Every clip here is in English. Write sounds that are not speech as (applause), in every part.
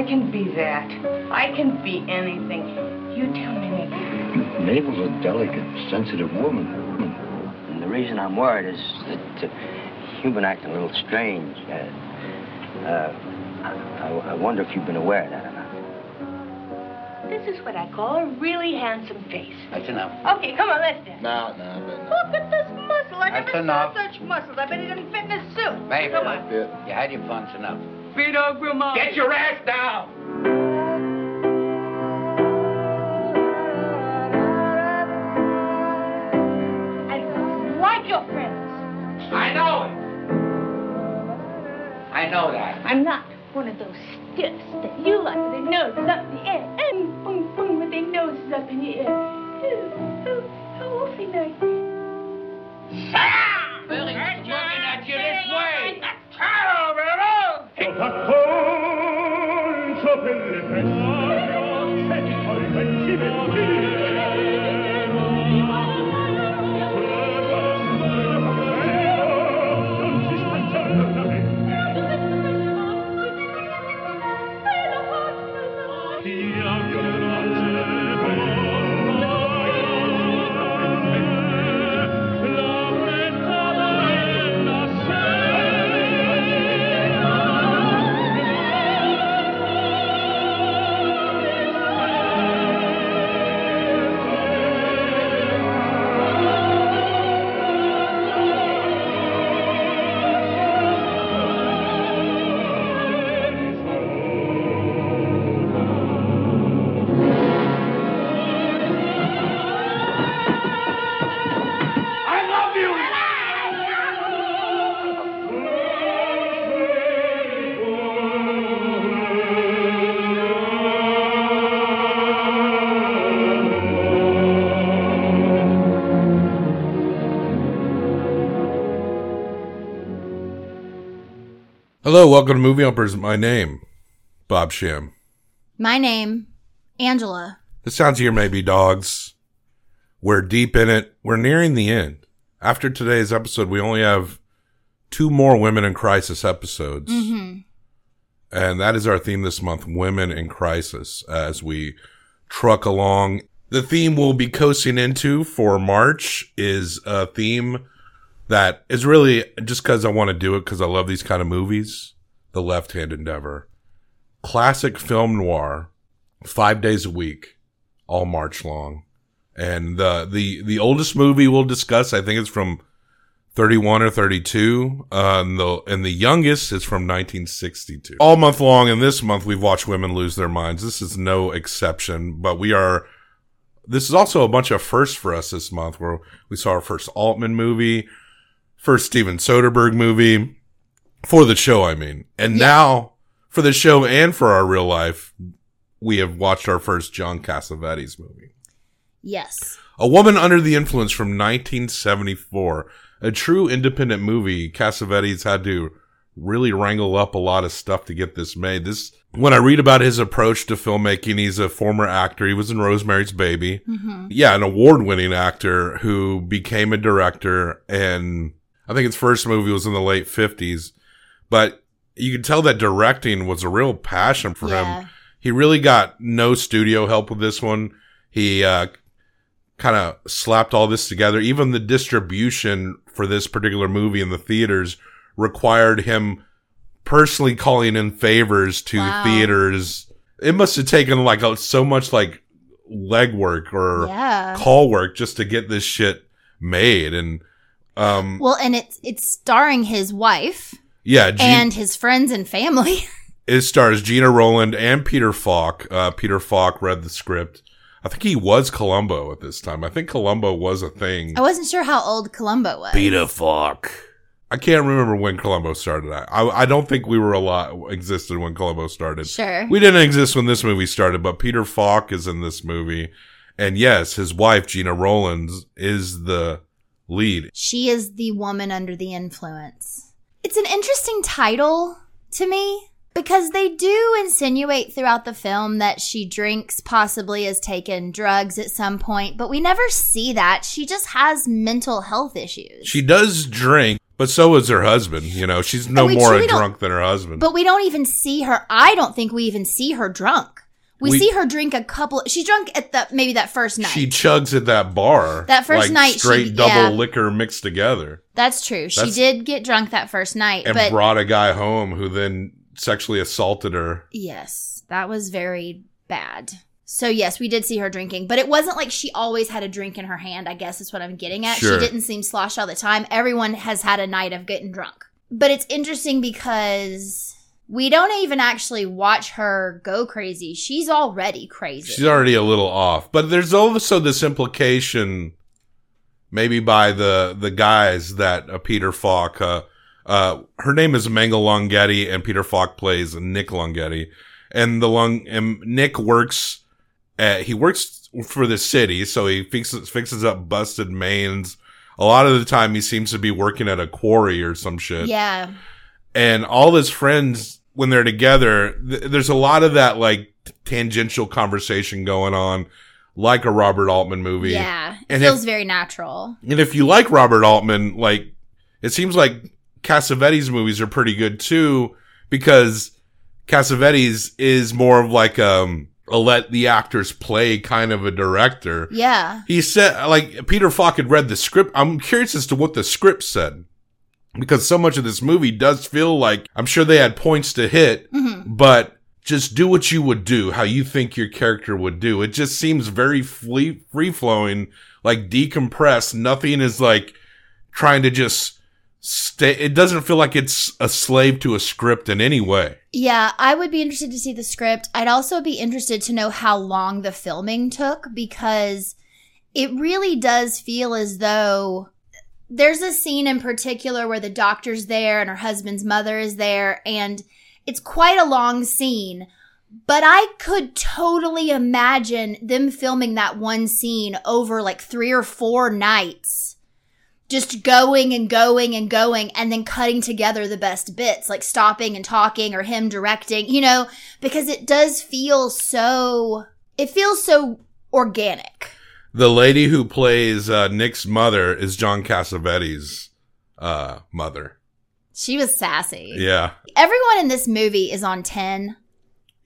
I can be that. I can be anything. You tell me, Nicky. Mabel's a delicate, sensitive woman. And the reason I'm worried is that uh, you've been acting a little strange. Uh, uh, I, I wonder if you've been aware of that or not. This is what I call a really handsome face. That's enough. Okay, come on, let's dance. No, no, no. Look at this muscle. I That's never enough. saw such muscles. I bet he didn't fit in his suit. Mabel, Come on. you had your fun, it's enough. Vito Grimaldi. Get your ass down! I like your friends. I know it. I know that. I'm not one of those stiffs that you like with their noses up in the air. And boom, boom, with their noses up in the air. Oh, oh, how awfully nice. Billy's looking Hello, welcome to Movie Humpers. My name, Bob Sham. My name, Angela. The sounds here may be dogs. We're deep in it. We're nearing the end. After today's episode, we only have two more Women in Crisis episodes. Mm-hmm. And that is our theme this month, Women in Crisis, as we truck along. The theme we'll be coasting into for March is a theme that is really just because I want to do it because I love these kind of movies. The Left Hand Endeavor. Classic film noir, five days a week, all March long. And the, the, the oldest movie we'll discuss, I think it's from 31 or 32. Uh, and the, and the youngest is from 1962. All month long. And this month we've watched women lose their minds. This is no exception, but we are, this is also a bunch of firsts for us this month where we saw our first Altman movie, first Steven Soderbergh movie for the show, I mean. And now for the show and for our real life, we have watched our first John Cassavetes movie. Yes. A Woman Under the Influence from 1974. A true independent movie. Cassavetes had to really wrangle up a lot of stuff to get this made. This, when I read about his approach to filmmaking, he's a former actor. He was in Rosemary's Baby. Mm-hmm. Yeah, an award winning actor who became a director. And I think his first movie was in the late 50s. But you could tell that directing was a real passion for Yeah. him. He really got no studio help with this one. He, uh, kind of slapped all this together. Even the distribution for this particular movie in the theaters required him personally calling in favors to Wow. theaters. It must have taken like so much like legwork or Yeah. call work just to get this shit made. And, um, Well, and it's it's starring his wife yeah, Gene, and his friends and family. (laughs) it stars Gena Roland and Peter Falk. Uh, Peter Falk read the script. I think he was Columbo at this time. I think Columbo was a thing. I wasn't sure how old Columbo was. Peter Falk. I can't remember when Columbo started. I, I I don't think we were a lot existed when Columbo started. Sure. We didn't exist when this movie started, but Peter Falk is in this movie. And yes, his wife, Gena Rowlands, is the lead. She is the woman under the influence. It's an interesting title to me Because they do insinuate throughout the film that she drinks, possibly has taken drugs at some point, but we never see that. She just has mental health issues. She does drink, but so is her husband. You know, she's no we more a drunk than her husband. but we don't even see her. I don't think we even see her drunk. We, We- see her drink a couple. She's drunk at the maybe that first night. she chugs at that bar. That first like night she- straight double yeah. liquor mixed together, That's true. She That's- did get drunk that first night, and but brought a guy home who then sexually assaulted her. yes, that was very bad. So yes, we did see her drinking, but it wasn't like she always had a drink in her hand. I guess is what I'm getting at. Sure. She didn't seem sloshed all the time. Everyone has had a night of getting drunk, but it's interesting because we don't even actually watch her go crazy. She's already crazy. She's already a little off, but there's also this implication, maybe by the the guys that uh, Peter Falk. Uh, uh, her name is Mabel Longhetti, and Peter Falk plays Nick Longhetti, and the Long and Nick works. At, he works for the city, so he fixes fixes up busted mains. A lot of the time, he seems to be working at a quarry or some shit yeah, and all his friends when they're together th- there's a lot of that like tangential conversation going on like a robert altman movie yeah. It And feels if- very natural. and if you like robert altman like it seems like cassavetes movies are pretty good too because cassavetes is more of like um a let the actors play kind of a director Yeah. he said like Peter Falk had read the script. I'm curious as to what the script said. Because so much of this movie does feel like I'm sure they had points to hit, hmm but just do what you would do, how you think your character would do. It just seems very free flowing, like decompressed. Nothing is like trying to just stay. It doesn't feel like it's a slave to a script in any way. Yeah, I would be interested to see the script. I'd also be interested to know how long the filming took because it really does feel as though there's a scene in particular where the doctor's there and her husband's mother is there and it's quite a long scene. But I could totally imagine them filming that one scene over like three or four nights just going and going and going and then cutting together the best bits, like stopping and talking or him directing, you know, because it does feel so, it feels so organic. The lady who plays uh, Nick's mother is John Cassavetes' uh, mother. She was sassy. Yeah. Everyone in this movie is on 10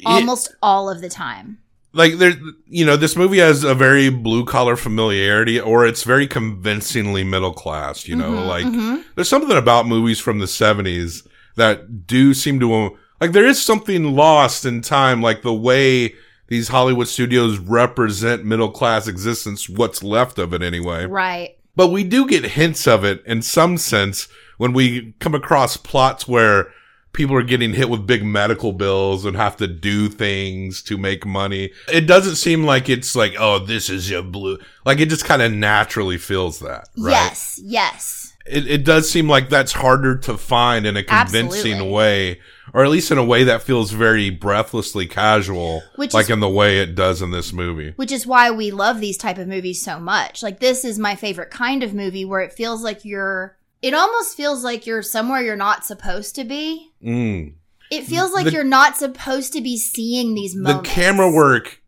almost all of the time. like there you know this movie has a very blue collar familiarity or it's very convincingly middle class you know Mhm, like mhm. there's something about movies from the 70s that do seem to like there is something lost in time like the way these hollywood studios represent middle class existence what's left of it anyway Right. but we do get hints of it in some sense when we come across plots where people are getting hit with big medical bills and have to do things to make money. It doesn't seem like it's like, oh, this is your blue. Like it just kind of naturally feels that, right? Yes, yes. It, it does seem like that's harder to find in a convincing Absolutely. way, or at least in a way that feels very breathlessly casual, Which like is- in the way it does in this movie. Which is why we love these type of movies so much. Like this is my favorite kind of movie where it feels like you're it almost feels like you're somewhere you're not supposed to be. Mm. It feels like The- you're not supposed to be seeing these moments. The camera work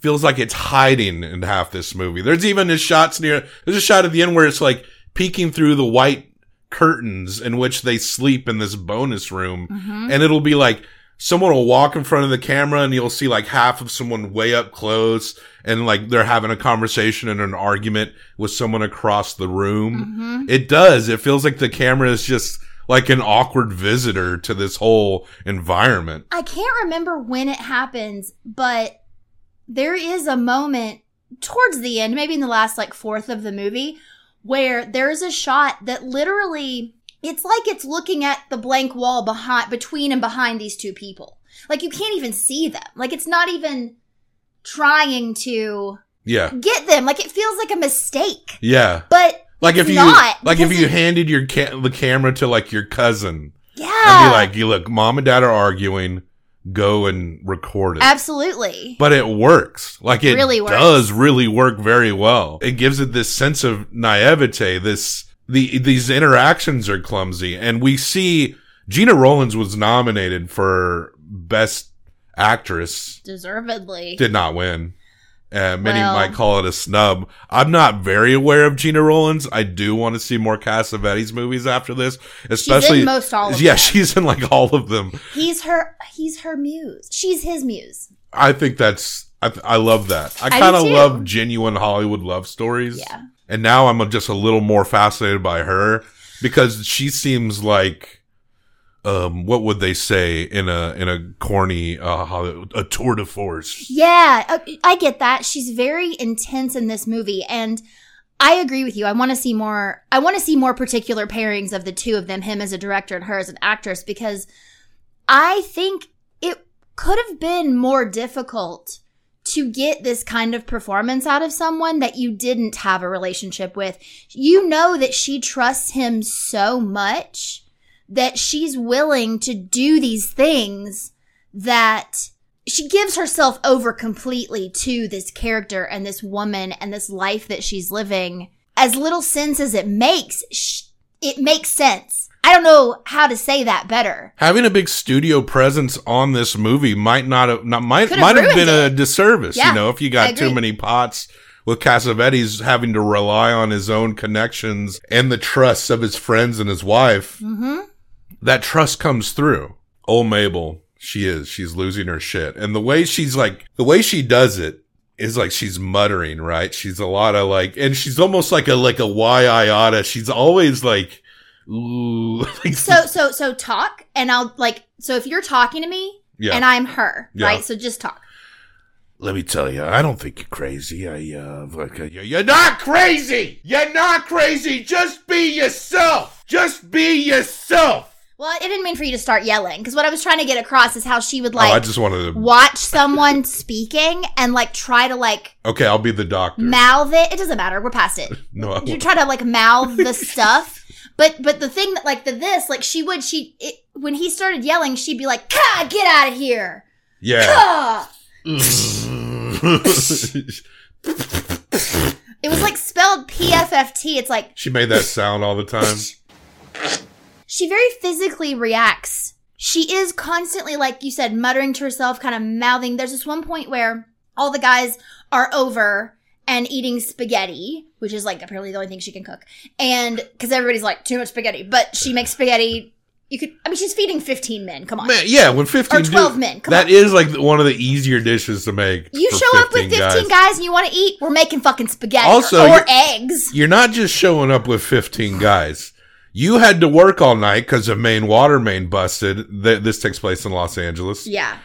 feels like it's hiding in half this movie. There's even a shots near, there's a shot at the end where it's like peeking through the white curtains in which they sleep in this bonus room. Mhm. And it'll be like, someone will walk in front of the camera and you'll see like half of someone way up close and like they're having a conversation and an argument with someone across the room. Mhm. It does. It feels like the camera is just like an awkward visitor to this whole environment. I can't remember when it happens, but there is a moment towards the end, maybe in the last like fourth of the movie, where there's a shot that literally it's like it's looking at the blank wall behind between and behind these two people. Like you can't even see them. Like it's not even trying to Yeah. get them. Like it feels like a mistake. Yeah. But Like if you not, like if you it- handed your ca- the camera to like your cousin yeah. and be like, "You look, mom and dad are arguing. Go and record it." Absolutely. but it works. Like it Really works. does really work very well. It gives it this sense of naivete. This the these interactions are clumsy, and we see Gena Rowlands was nominated for Best Actress Deservedly. did not win. Uh, many Well- might call it a snub. I'm not very aware of Gena Rowlands. I do want to see more Cassavetes movies after this, especially most all of yeah, them. she's in like all of them. He's her. He's her muse. She's his muse. I think that's I, I love that. I kind of love genuine Hollywood love stories. Yeah. And now I'm just a little more fascinated by her because she seems like um what would they say in a in a corny uh a tour de force. Yeah, uh, I get that. She's very intense in this movie, and I agree with you. I want to see more. I want to see more particular pairings of the two of them, him as a director and her as an actress, because I think it could have been more difficult to get this kind of performance out of someone that you didn't have a relationship with. You know that she trusts him so much that she's willing to do these things that she gives herself over completely to this character and this woman and this life that she's living. As little sense as it makes, it makes sense. I don't know how to say that better. Having a big studio presence on this movie might not have not might Could have might have been a disservice, Yeah, you know, if you got too many pots with Cassavetes having to rely on his own connections and the trust of his friends and his wife. Mm-hmm. That trust comes through. Old Mabel, she is. She's losing her shit. And the way she's like, the way she does it is like she's muttering, right? She's a lot of like, and she's almost like a, like a why I oughta. She's always like, ooh. (laughs) So, so, so talk, and I'll like. So, if you're talking to me, yeah. and I'm her, Yeah. right? So just talk. Let me tell you, I don't think you're crazy. I, uh, like, uh, you're not crazy. You're not crazy. Just be yourself. Just be yourself. Well, I didn't mean for you to start yelling because what I was trying to get across is how she would like. oh, I just wanted to. watch someone speaking and like try to like Okay, I'll be the doctor. mouth it. It doesn't matter. We're past it. (laughs) no, you try to like mouth the (laughs) stuff but but the thing that like the this like she would she it, when he started yelling she'd be like get out of here yeah. Ah! (laughs) it was like spelled pfft it's like she made that sound all the time. She very physically reacts she is constantly like you said muttering to herself kind of mouthing there's this one point where all the guys are over and eating spaghetti which is like apparently the only thing she can cook and because everybody's like too much spaghetti but she makes spaghetti you could i mean she's feeding 15 men come on Man, yeah, when 15 Or 12 do- men, come that on. is like one of the easier dishes to make. you show up with 15 guys. and you want to eat we're making fucking spaghetti Also, or, or you're- eggs You're not just showing up with 15 guys. You had to work all night because the main water main busted. Th- this takes place in Los Angeles. yeah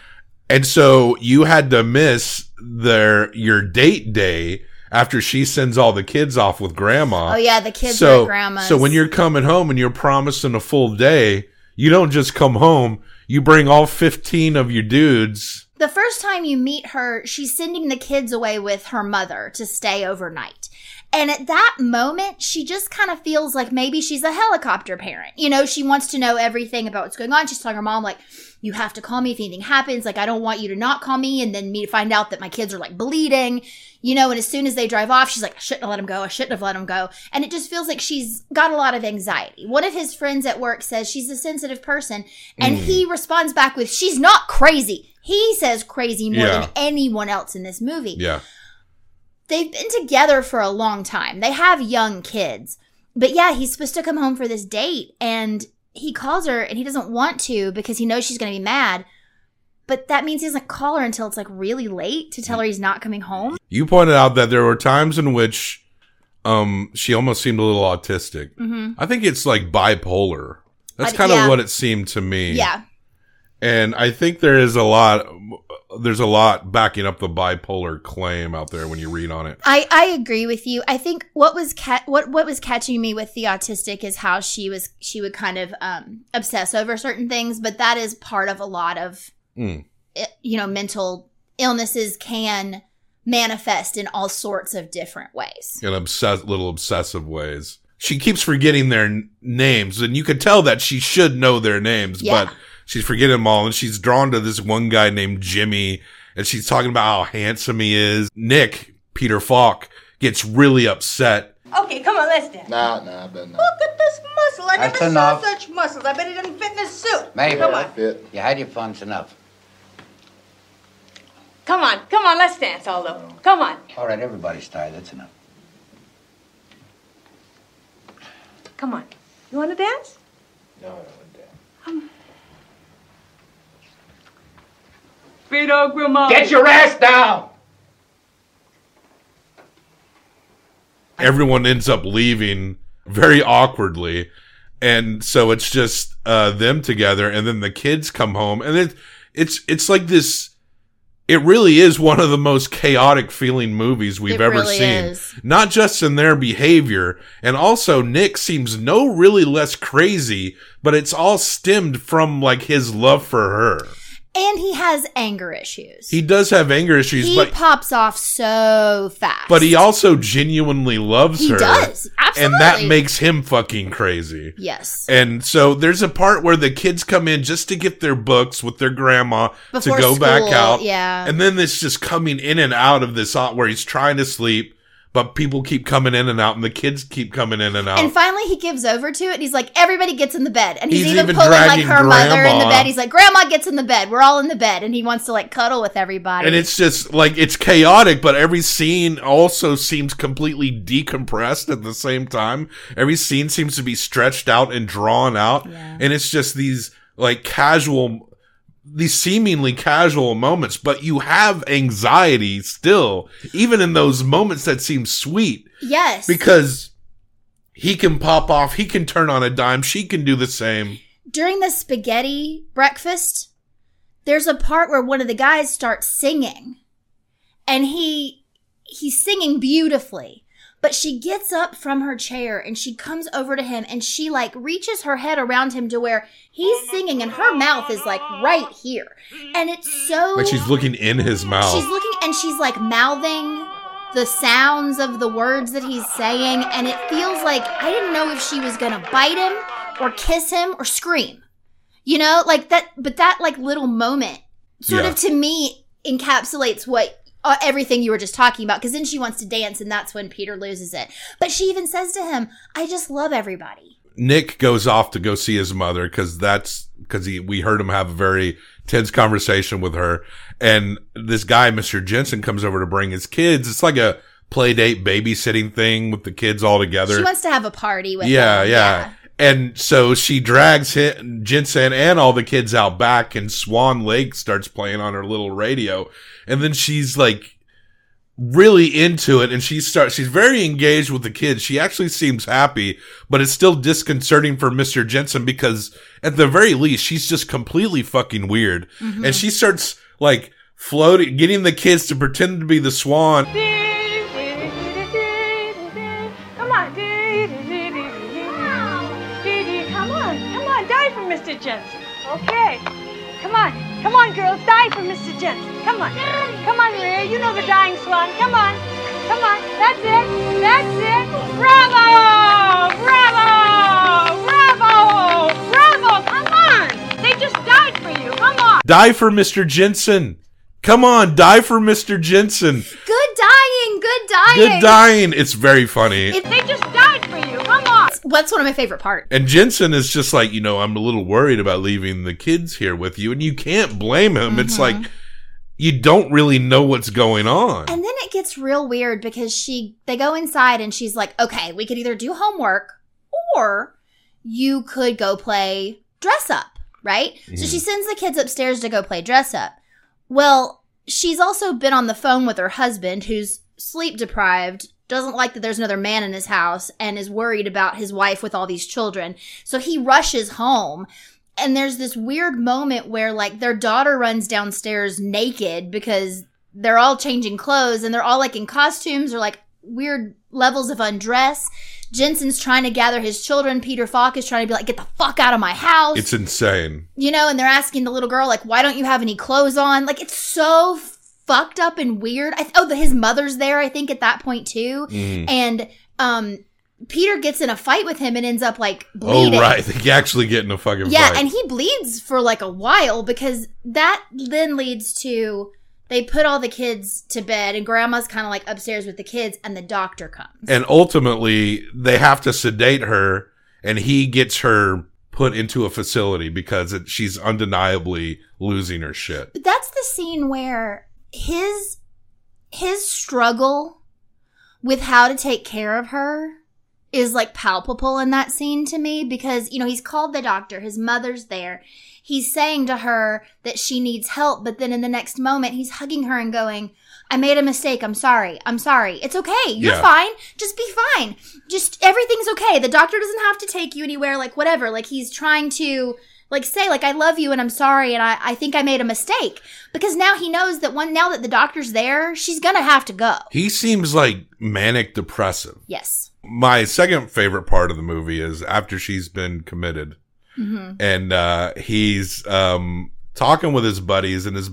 And so you had to miss their your date day after she sends all the kids off with grandma. oh yeah the kids so, grandma's So when you're coming home and you're promising a full day, you don't just come home. You bring all 15 of your dudes. The first time you meet her, she's sending the kids away with her mother to stay overnight. And at that moment, she just kind of feels like maybe she's a helicopter parent. You know, she wants to know everything about what's going on. She's telling her mom, like, you have to call me if anything happens. Like, I don't want you to not call me and then me to find out that my kids are like bleeding. You know, and as soon as they drive off, she's like, I shouldn't have let him go. I shouldn't have let him go. And it just feels like she's got a lot of anxiety. One of his friends at work says she's a sensitive person. And he mm. responds back with, she's not crazy. He says crazy more Yeah. than anyone else in this movie Yeah. They've been together for a long time. They have young kids. But yeah, he's supposed to come home for this date and he calls her and he doesn't want to because he knows she's going to be mad. But that means he doesn't call her until it's like really late to tell her he's not coming home. You pointed out that there were times in which um she almost seemed a little autistic. Mhm. I think it's like bipolar. That's kind of yeah. what it seemed to me. Yeah. And I think there is a lot there's a lot backing up the bipolar claim out there when you read on it. I, I agree with you. I think what was ca- what what was catching me with the autistic is how she was she would kind of um, obsess over certain things, but that is part of a lot of Mm. you know mental illnesses can manifest in all sorts of different ways. in obsess- little obsessive ways. She keeps forgetting their n- names, and you could tell that she should know their names, Yeah. but she's forgetting them all. And she's drawn to this one guy named Jimmy, and she's talking about how handsome he is. Nick, Peter Falk, gets really upset. Okay, come on, let's dance. Nah, nah, but nah. Look at this muscle. I That's never enough. saw such muscles. I bet it doesn't fit in this suit. Maybe. Come on. Fit. you had your fun's enough. Come on, come on, let's dance, Aldo. Come on. All right, everybody's tired. That's enough. Come on. You want to dance? No, no, Vito Grimaldi. Get your ass down! everyone ends up leaving very awkwardly and so it's just uh them together and then the kids come home and it, it's it's like this it really is one of the most chaotic feeling movies we've It ever really seen is. not just in their behavior and also nick seems no really less crazy but it's all stemmed from like his love for her And he has anger issues. he does have anger issues but He but pops off so fast. but he also genuinely loves her. He her does. Absolutely. and that makes him fucking crazy Yes. And so there's a part where the kids come in just to get their books with their grandma Before to go back out. yeah. And then it's just coming in and out of this where he's trying to sleep, but people keep coming in and out and the kids keep coming in and out. And finally, he gives over to it. And he's like, "Everybody gets in the bed." And he's, He's even, even pulling like her mother in the bed. He's like, "Grandma gets in the bed. We're all in the bed." And he wants to like cuddle with everybody. and it's just like it's chaotic, but every scene also seems completely decompressed at the same time. Every scene seems to be stretched out and drawn out. Yeah. And it's just these like casual these seemingly casual moments, but you have anxiety still, even in those moments that seem sweet, yes, because he can pop off, he can turn on a dime, she can do the same. during the spaghetti breakfast, there's a part where one of the guys starts singing, and he he's singing beautifully. But she gets up from her chair and she comes over to him and she like reaches her head around him to where he's singing and her mouth is like right here. And it's so Like she's looking in his mouth. She's looking and she's like mouthing the sounds of the words that he's saying, and it feels like I didn't know if she was gonna bite him or kiss him or scream. You know, like that, but that like little moment sort Yeah. of to me encapsulates what uh, everything you were just talking about because then she wants to dance and that's when Peter loses it. But she even says to him, I just love everybody. Nick goes off to go see his mother because that's because he we heard him have a very tense conversation with her, and this guy, Mister Jensen, comes over to bring his kids. It's like a play date babysitting thing with the kids all together. She wants to have a party with yeah, him. yeah. And so she drags him, Jensen and all the kids out back, and Swan Lake starts playing on her little radio. And then she's like really into it, and she starts. She's very engaged with the kids. She actually seems happy, but it's still disconcerting for Mister Jensen because at the very least, she's just completely fucking weird. Mm-hmm. And she starts like floating, getting the kids to pretend to be the swan. Come on. Come on, come on, die for Mr. Jensen. Okay. Come on, come on, girls, die for Mr. Jensen. Come on. Come on, Maria, you know the dying swan. Come on. Come on, that's it. That's it. Bravo! Bravo! Bravo! Bravo! Come on! They just died for you. Come on. Die for Mr. Jensen. Come on, die for Mr. Jensen. Good dying, good dying. Good dying. It's very funny. It- They just died for you. What's one of my favorite parts? and Jensen is just like, you know, I'm a little worried about leaving the kids here with you. And you can't blame him. It's mm-hmm. like, you don't really know what's going on. And then it gets real weird because she they go inside and she's like, "Okay, we could either do homework or you could go play dress up, right?" So she mm-hmm. sends the kids upstairs to go play dress up. Well, she's also been on the phone with her husband who's sleep deprived, doesn't like that there's another man in his house and is worried about his wife with all these children. So he rushes home and there's this weird moment where like their daughter runs downstairs naked because they're all changing clothes and they're all like in costumes or like weird levels of undress. Jensen's trying to gather his children. Peter Falk is trying to be like, get the fuck out of my house. It's insane. you know, and they're asking the little girl, like, why don't you have any clothes on? Like, it's so fucked up and weird. I, oh, the, his mother's there, I think, at that point too. Mhm. And, um, Peter gets in a fight with him and ends up like Oh, bleeding. right. (laughs) They actually get in a fucking Yeah, fight. and he bleeds for like a while because that then leads to they put all the kids to bed and grandma's kind of like upstairs with the kids and the doctor comes. and ultimately, they have to sedate her, and he gets her put into a facility because it, she's undeniably losing her shit. But that's the scene where his his struggle with how to take care of her is like palpable in that scene to me because you know he's called the doctor. His mother's there. He's saying to her that she needs help but then in the next moment he's hugging her and going i made a mistake. I'm sorry. I'm sorry. It's okay. You're Yeah. fine. Just be fine. Just everything's okay. The doctor doesn't have to take you anywhere like whatever. Like he's trying to like say like i love you and i'm sorry and i, I think i made a mistake because now he knows that one now that the doctor's there she's gonna have to go He seems like manic depressive. yes My second favorite part of the movie is after she's been committed Mm-hmm. and uh he's um talking with his buddies and his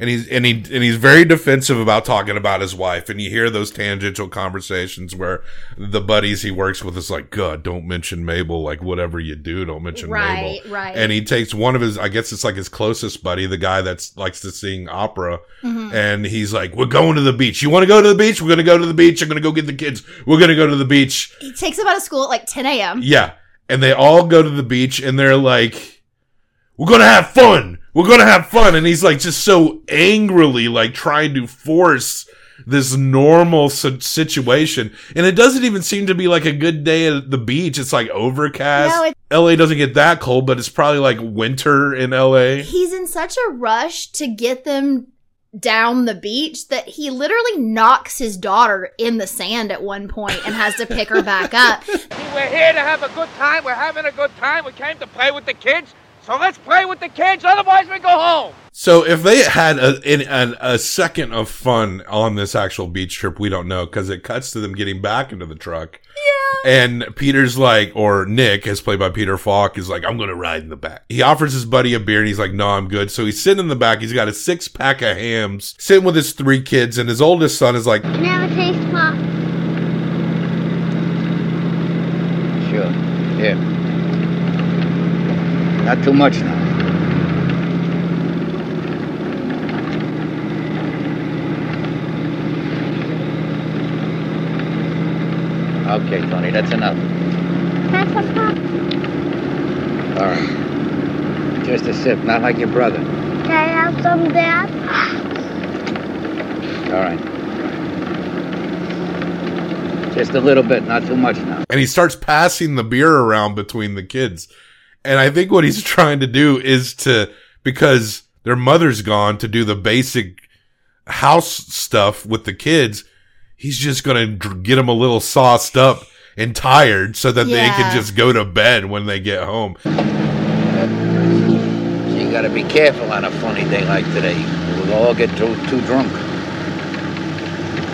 and he's and he and he's very defensive about talking about his wife. And you hear those tangential conversations where the buddies he works with is like god don't mention mabel. Like whatever you do don't mention Right, mabel. right. and he takes one of his i guess it's like his closest buddy the guy that's likes to sing opera. Mm-hmm. and he's like we're going to the beach. You want to go to the beach? We're going to go to the beach. I'm going to go get the kids. We're going to go to the beach. He takes him out of school at like 10 a.m yeah. And they all go to the beach and they're like, we're going to have fun. We're going to have fun. And he's like just so angrily like trying to force this normal situation. And it doesn't even seem to be like a good day at the beach. It's like overcast. No, it- LA doesn't get that cold, but it's probably like winter in LA. he's in such a rush to get them down the beach that he literally knocks his daughter in the sand at one point and has to pick her back up. (laughs) We're here to have a good time. We're having a good time. We came to play with the kids. So let's play with the kids. Otherwise, we go home. So if they had a, in, an, a second of fun on this actual beach trip, we don't know because it cuts to them getting back into the truck. Yeah. And Peter's like, or Nick, as played by Peter Falk, is like, I'm going to ride in the back. He offers his buddy a beer and he's like, no, I'm good. So he's sitting in the back. He's got a six pack of hams sitting with his three kids and his oldest son is like, Can I have a taste, Pop? Sure. Here. Not too much now. Okay, Tony, that's enough. Can I Pop? All right. Just a sip, not like your brother. Can I have some, Dad? All right. Just a little bit, not too much now. and he starts passing the beer around between the kids. And I think what he's (laughs) trying to do is to, because their mother's gone to do the basic house stuff with the kids, he's just going to get them a little sauced up and tired so that they can just go to bed when they get home. So you gotta be careful on a funny day like today. We'll all get too, too drunk.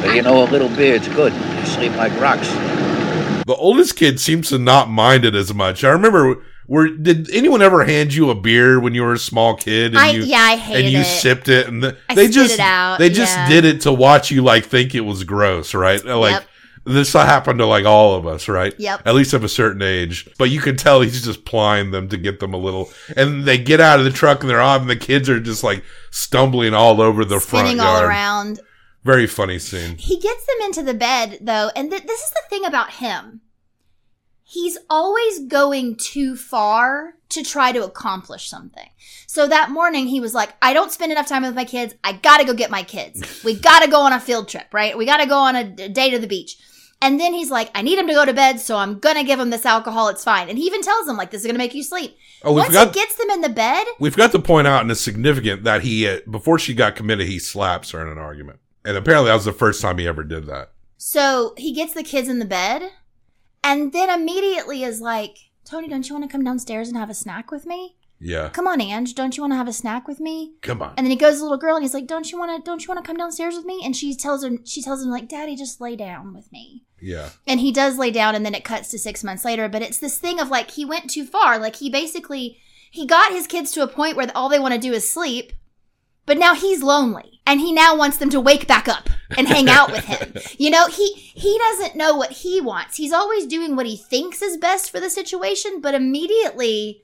But you know, a little beer's good. You sleep like rocks. The oldest kid seems to not mind it as much. I remember, were did anyone ever hand you a beer when you were a small kid? And I- you, yeah, I hated and you it. sipped it, and the, they just it out, they just yeah. did it to watch you like think it was gross, right? Like Yep. this happened to like all of us, right? Yep. At least of a certain age, but you can tell he's just plying them to get them a little, and they get out of the truck and they're off, and the kids are just like stumbling all over the front Spinning yard. all around. Very funny scene. He gets them into the bed though, and th- this is the thing about him. He's always going too far to try to accomplish something. So that morning he was like, I don't spend enough time with my kids. I gotta go get my kids. We (laughs) gotta go on a field trip, right? We gotta go on a day to the beach. And then he's like, I need him to go to bed, so I'm gonna give him this alcohol. It's fine. And he even tells them, like, this is gonna make you sleep. Oh, we Once forgot- he gets them in the bed, We forgot to point out, and it's significant that he, uh, before she got committed, he slaps her in an argument. And apparently that was the first time he ever did that. So he gets the kids in the bed and then immediately is like, Tony, don't you want to come downstairs and have a snack with me? Yeah. Come on, Ange, don't you want to have a snack with me? Come on. And then he goes to the little girl and he's like, Don't you wanna don't you wanna come downstairs with me? And she tells him she tells him like, Daddy, just lay down with me. Yeah. And he does lay down and then it cuts to six months later. But it's this thing of like he went too far. Like he basically he got his kids to a point where all they want to do is sleep. But now he's lonely and he now wants them to wake back up and hang out with him. (laughs) You know, he he doesn't know what he wants. He's always doing what he thinks is best for the situation, but immediately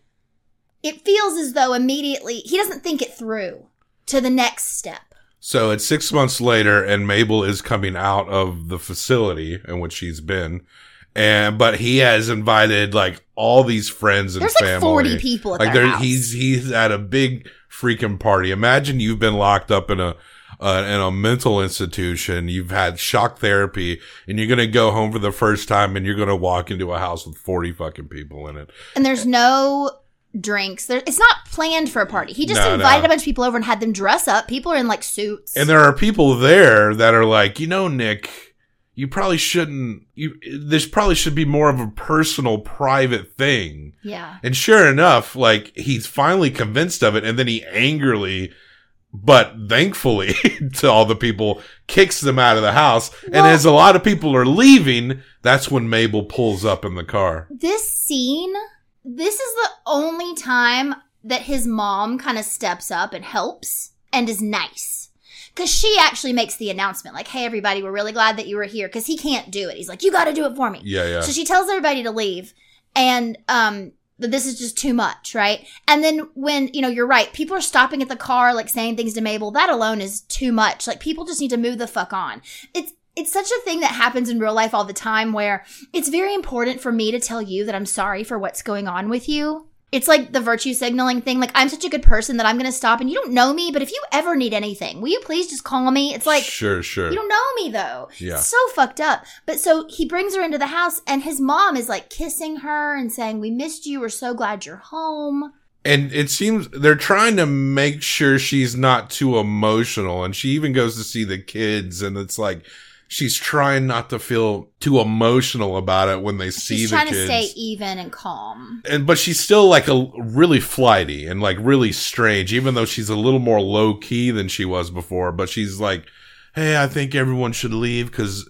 it feels as though immediately he doesn't think it through to the next step. So it's six months later, and Mabel is coming out of the facility in which she's been. And but he has invited like all these friends and There's like family. 40 people at like there- house. he's he's at a big freaking party. Imagine you've been locked up in a uh, in a mental institution. You've had shock therapy and you're going to go home for the first time and you're going to walk into a house with 40 fucking people in it. And there's no drinks. There, it's not planned for a party. He just No, invited no. a bunch of people over and had them dress up. People are in like suits. And there are people there that are like, you know, Nick, you probably shouldn't, you, this probably should be more of a personal, private thing. yeah. And sure enough, like he's finally convinced of it, and then he angrily, but thankfully (laughs) to all the people, kicks them out of the house. and as a lot of people are leaving, that's when Mabel pulls up in the car. This scene, this is the only time that his mom kind of steps up and helps and is nice. Cause she actually makes the announcement, like, hey, everybody, we're really glad that you were here. Cause he can't do it. He's like, you got to do it for me. Yeah, yeah. So she tells everybody to leave and um that this is just too much, right? And then when, you know, you're right, people are stopping at the car like saying things to Mabel, that alone is too much. Like people just need to move the fuck on. It's it's such a thing that happens in real life all the time where it's very important for me to tell you that I'm sorry for what's going on with you. It's like the virtue signaling thing. Like, I'm such a good person that I'm going to stop and you don't know me, but if you ever need anything, will you please just call me? It's like, sure, sure. you don't know me though. Yeah. It's so fucked up. But so he brings her into the house and his mom is like kissing her and saying, We missed you. We're so glad you're home. and it seems they're trying to make sure she's not too emotional. And she even goes to see the kids, and it's like she's trying not to feel too emotional about it when they see She's the trying kids. to stay even and calm. and but she's still like a really flighty and like really strange, even though she's a little more low key than she was before. But she's like, "Hey, I think everyone should leave because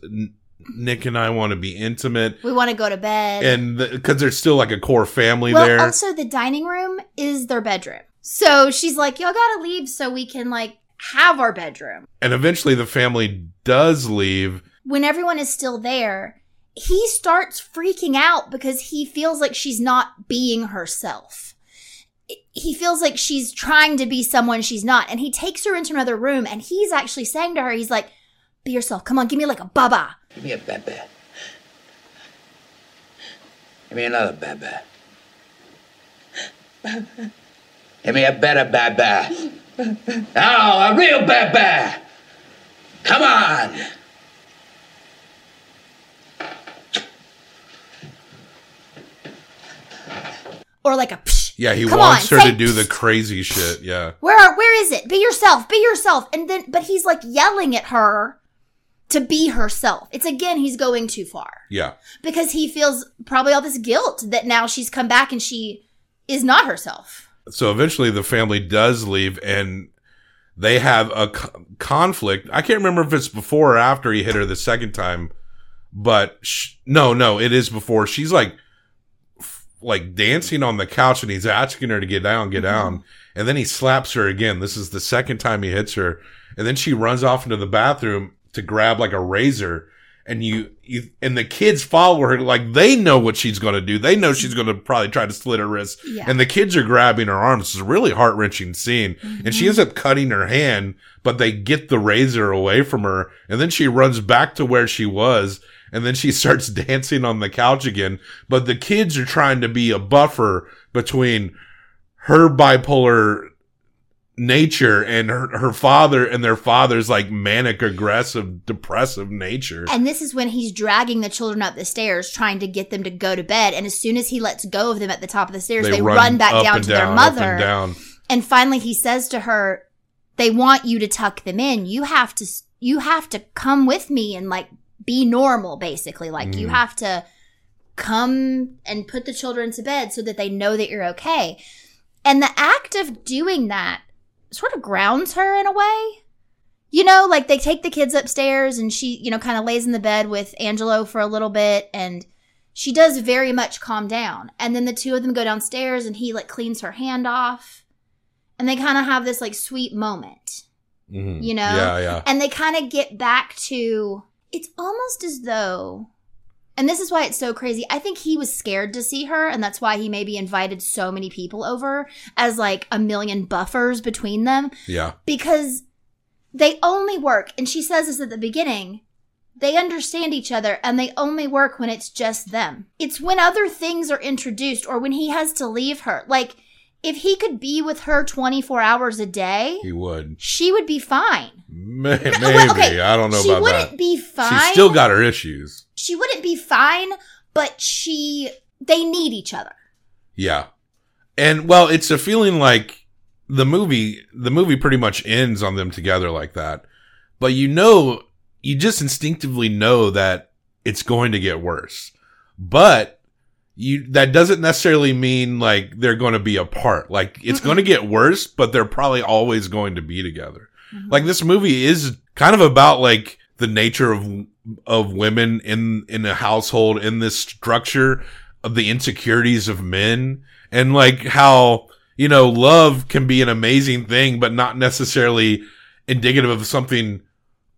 Nick and I want to be intimate." We want to go to bed. And because there's still like a core family well, there. also the dining room is their bedroom. So she's like, Y'all gotta leave so we can like have our bedroom. and eventually the family does leave. when everyone is still there, he starts freaking out because he feels like she's not being herself. He feels like she's trying to be someone she's not. And he takes her into another room and he's actually saying to her, he's like, be yourself. Come on, give me like a baba. Give me a bebe. Give me another bebe. Give me a better bebe. Oh, a real bebe. Come on. Or like a psh. Yeah, he Come wants on, her say to do the crazy shit. Yeah. Where are, where is it? Be yourself. Be yourself. And then, but he's like yelling at her to be herself. It's again, he's going too far. Yeah. because he feels probably all this guilt that now she's come back and she is not herself. So eventually the family does leave and they have a co- conflict. I can't remember if it's before or after he hit her the second time, but sh- no, no, it is before. She's like, f- like dancing on the couch and he's asking her to get down, get down. Mm-hmm. And then he slaps her again. This is the second time he hits her. And then she runs off into the bathroom to grab like a razor. And you, you, and the kids follow her like they know what she's going to do. They know she's going to probably try to slit her wrist. Yeah. And the kids are grabbing her arms. It's a really heart wrenching scene. And she mm-hmm. ends up cutting her hand, but they get the razor away from her. And then she runs back to where she was. And then she (laughs) starts dancing on the couch again. But the kids are trying to be a buffer between her bipolar nature and her, her father and their father's like manic aggressive depressive nature. And this is when he's dragging the children up the stairs, trying to get them to go to bed. And as soon as he lets go of them at the top of the stairs, they, run, back down to their down, up mother. and down. And finally, he says to her, "They want you to tuck them in. You have to. You have to come with me and like be normal. Basically, like you Mm. have to come and put the children to bed so that they know that you're okay." And the act of doing that sort of grounds her in a way. You know, like they take the kids upstairs and she, you know, kind of lays in the bed with Angelo for a little bit and she does very much calm down. And then the two of them go downstairs and he like cleans her hand off. And they kind of have this like sweet moment, Mhm. you know? Yeah, yeah. And they kind of get back to it's almost as though and this is why it's so crazy. I think he was scared to see her, and that's why he maybe invited so many people over as like a million buffers between them Yeah. because they only work, and she says this at the beginning. They understand each other and they only work when it's just them. It's when other things are introduced or when he has to leave her. Like, if he could be with her 24 hours a day, He would. she would be fine. May- (laughs) Maybe Well, okay, I don't know she about wouldn't that. be fine. She's still got her issues. She wouldn't be fine, but she they need each other. Yeah. And well, it's a feeling like the movie the movie pretty much ends on them together like that. But you know, you just instinctively know that it's going to get worse. But you that doesn't necessarily mean like they're going to be apart. Like it's going to get worse, but they're probably always going to be together. Mm-hmm. Like this movie is kind of about like the nature of of women in in a household in this structure of the insecurities of men. And like how you know love can be an amazing thing but not necessarily indicative of something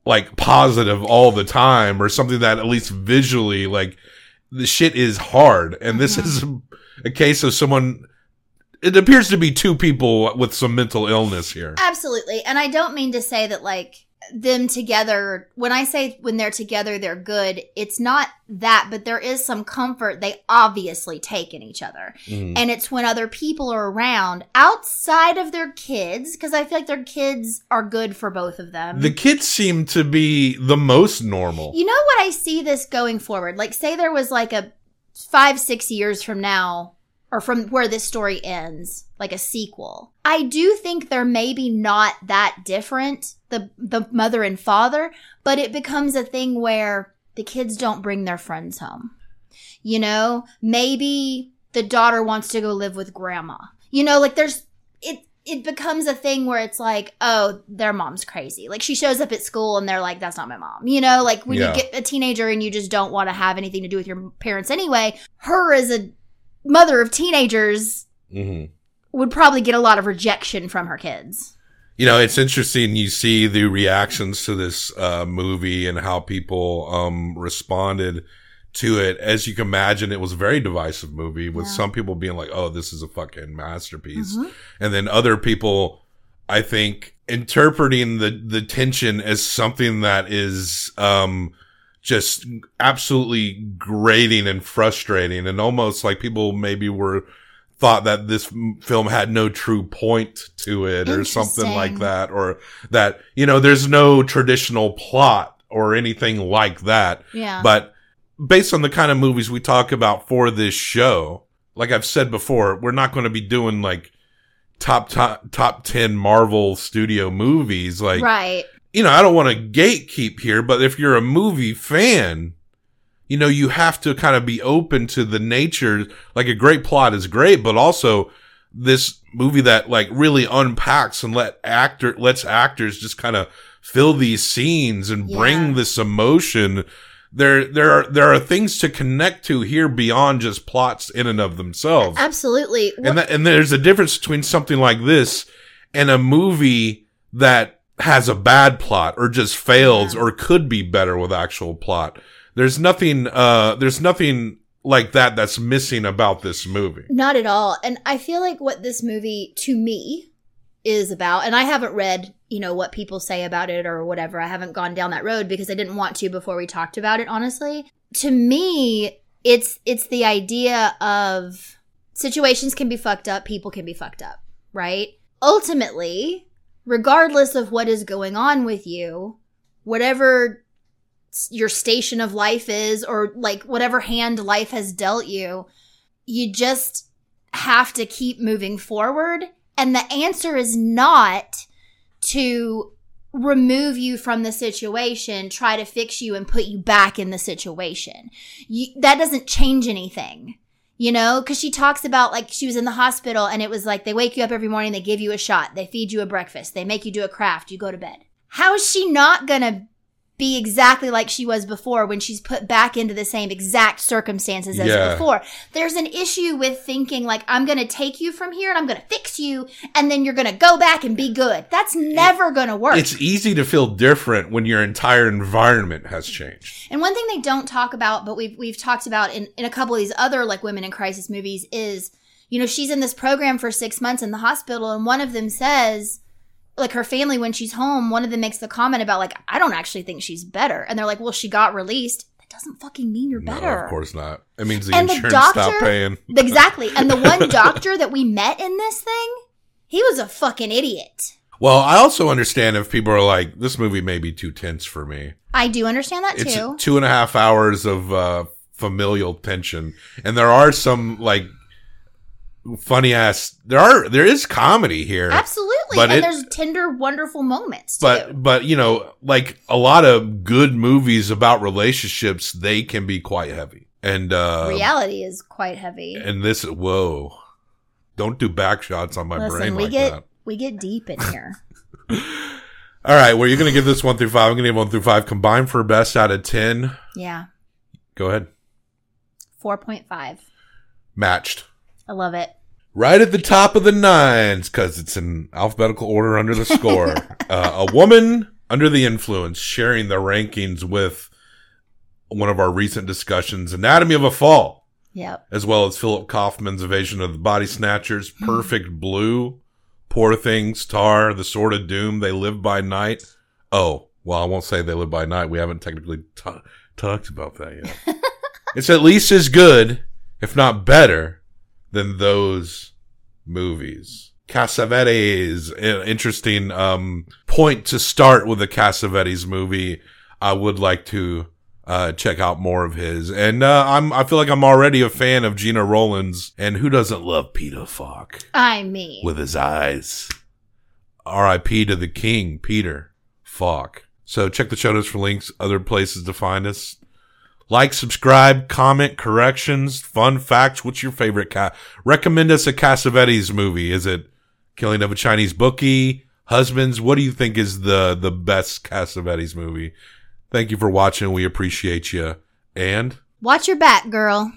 like positive all the time or something that at least visually like the shit is hard. And this mm-hmm. is a, a case of someone it appears to be two people with some mental illness here. Absolutely. And I don't mean to say that like them together, when I say when they're together, they're good, it's not that, but there is some comfort they obviously take in each other. Mhm. And it's when other people are around outside of their kids, because I feel like their kids are good for both of them. the kids seem to be the most normal You know what I see this going forward? Like, say there was like a five, six years from now, or from where this story ends, like a sequel. I do think they're maybe not that different, the the mother and father, but it becomes a thing where the kids don't bring their friends home. You know, maybe the daughter wants to go live with grandma. You know, like there's it it becomes a thing where it's like, oh, their mom's crazy. Like she shows up at school and they're like, that's not my mom. You know, like when Yeah. you get a teenager and you just don't want to have anything to do with your parents anyway, her as a mother of teenagers hmm would probably get a lot of rejection from her kids. you know it's interesting you see the reactions to this uh, movie and how people um, responded to it as you can imagine it was a very divisive movie with Yeah. some people being like oh this is a fucking masterpiece Mhm. and then other people i think interpreting the the tension as something that is um just absolutely grating and frustrating and almost like people maybe were thought that this film had no true point to it or something like that or that you know there's no traditional plot or anything like that Yeah. but based on the kind of movies we talk about for this show, like I've said before, we're not going to be doing like top top top 10 Marvel studio movies like right. You know, I don't want to gatekeep here, but if you're a movie fan, you know, you have to kind of be open to the nature. Like a great plot is great, but also this movie that like really unpacks and let actor lets actors just kind of fill these scenes and Yeah. bring this emotion. There, there are there are things to connect to here beyond just plots in and of themselves. Absolutely. And that, and there's a difference between something like this and a movie that has a bad plot or just fails Yeah. or could be better with actual plot. There's nothing uh there's nothing like that that's missing about this movie. Not at all. And I feel like what this movie to me is about, and I haven't read, you know, what people say about it or whatever. I haven't gone down that road because I didn't want to before we talked about it, honestly. To me, it's it's the idea of situations can be fucked up, people can be fucked up, right? Ultimately, regardless of what is going on with you, whatever your station of life is or like whatever hand life has dealt you, you just have to keep moving forward. And the answer is not to remove you from the situation, try to fix you and put you back in the situation. You, that doesn't change anything. You know, because she talks about like she was in the hospital and it was like they wake you up every morning, they give you a shot, they feed you a breakfast, they make you do a craft, you go to bed. How is she not gonna be exactly like she was before when she's put back into the same exact circumstances as Yeah. before. There's an issue with thinking like I'm going to take you from here and I'm going to fix you and then you're going to go back and be good. That's never going to work. It's easy to feel different when your entire environment has changed. And one thing they don't talk about, but we've we've talked about in, in a couple of these other like women in crisis movies is, you know, she's in this program for six months in the hospital, and one of them says, like her family when she's home, one of them makes the comment about like, I don't actually think she's better, and they're like, well, she got released. That doesn't fucking mean you're No, better. of course not. It means the And the insurance doctor- stopped paying. (laughs) Exactly. And the one (laughs) doctor that we met in this thing, he was a fucking idiot. Well, I also understand if people are like, this movie may be too tense for me. I do understand that It's too. two and a half hours of uh, familial tension, and there are some like funny ass. There are there is comedy here, Absolutely. But and it- there's tender, wonderful moments too. but but you know, like a lot of good movies about relationships, they can be quite heavy. And uh, Reality is quite heavy. and this whoa, don't do back shots on my Listen, brain we like get that. we get deep in here. (laughs) (laughs) All right, well, you're gonna give this one through five. I'm gonna give one through five combined for best out of ten. yeah. Go ahead, Four point five. matched. I love it. Right at the top of the nines, because it's in alphabetical order under the score. (laughs) uh, a woman under the influence sharing the rankings with one of our recent discussions, Anatomy of a Fall, Yep. as well as Philip Kaufman's Invasion of the Body Snatchers, Perfect Blue, Poor Things, Tar, The Sword of Doom, They Live by Night. Oh, well, I won't say They Live by Night. We haven't technically ta talked about that yet. (laughs) it's at least as good, if not better, than those movies. Cassavetes, interesting um, point to start with a Cassavetes movie. I would like to uh, check out more of his, and uh, I'm I feel like I'm already a fan of Gena Rowlands, and who doesn't love Peter Falk I mean. with his eyes? R.I.P. to the King, Peter Falk. So check the show notes for links, other places to find us. Like, subscribe, comment, corrections, fun facts. What's your favorite cat? Recommend us a Cassavetes movie. Is it Killing of a Chinese Bookie? Husbands? What do you think is the, the best Cassavetes movie? Thank you for watching. We appreciate you. And Watch your back, girl.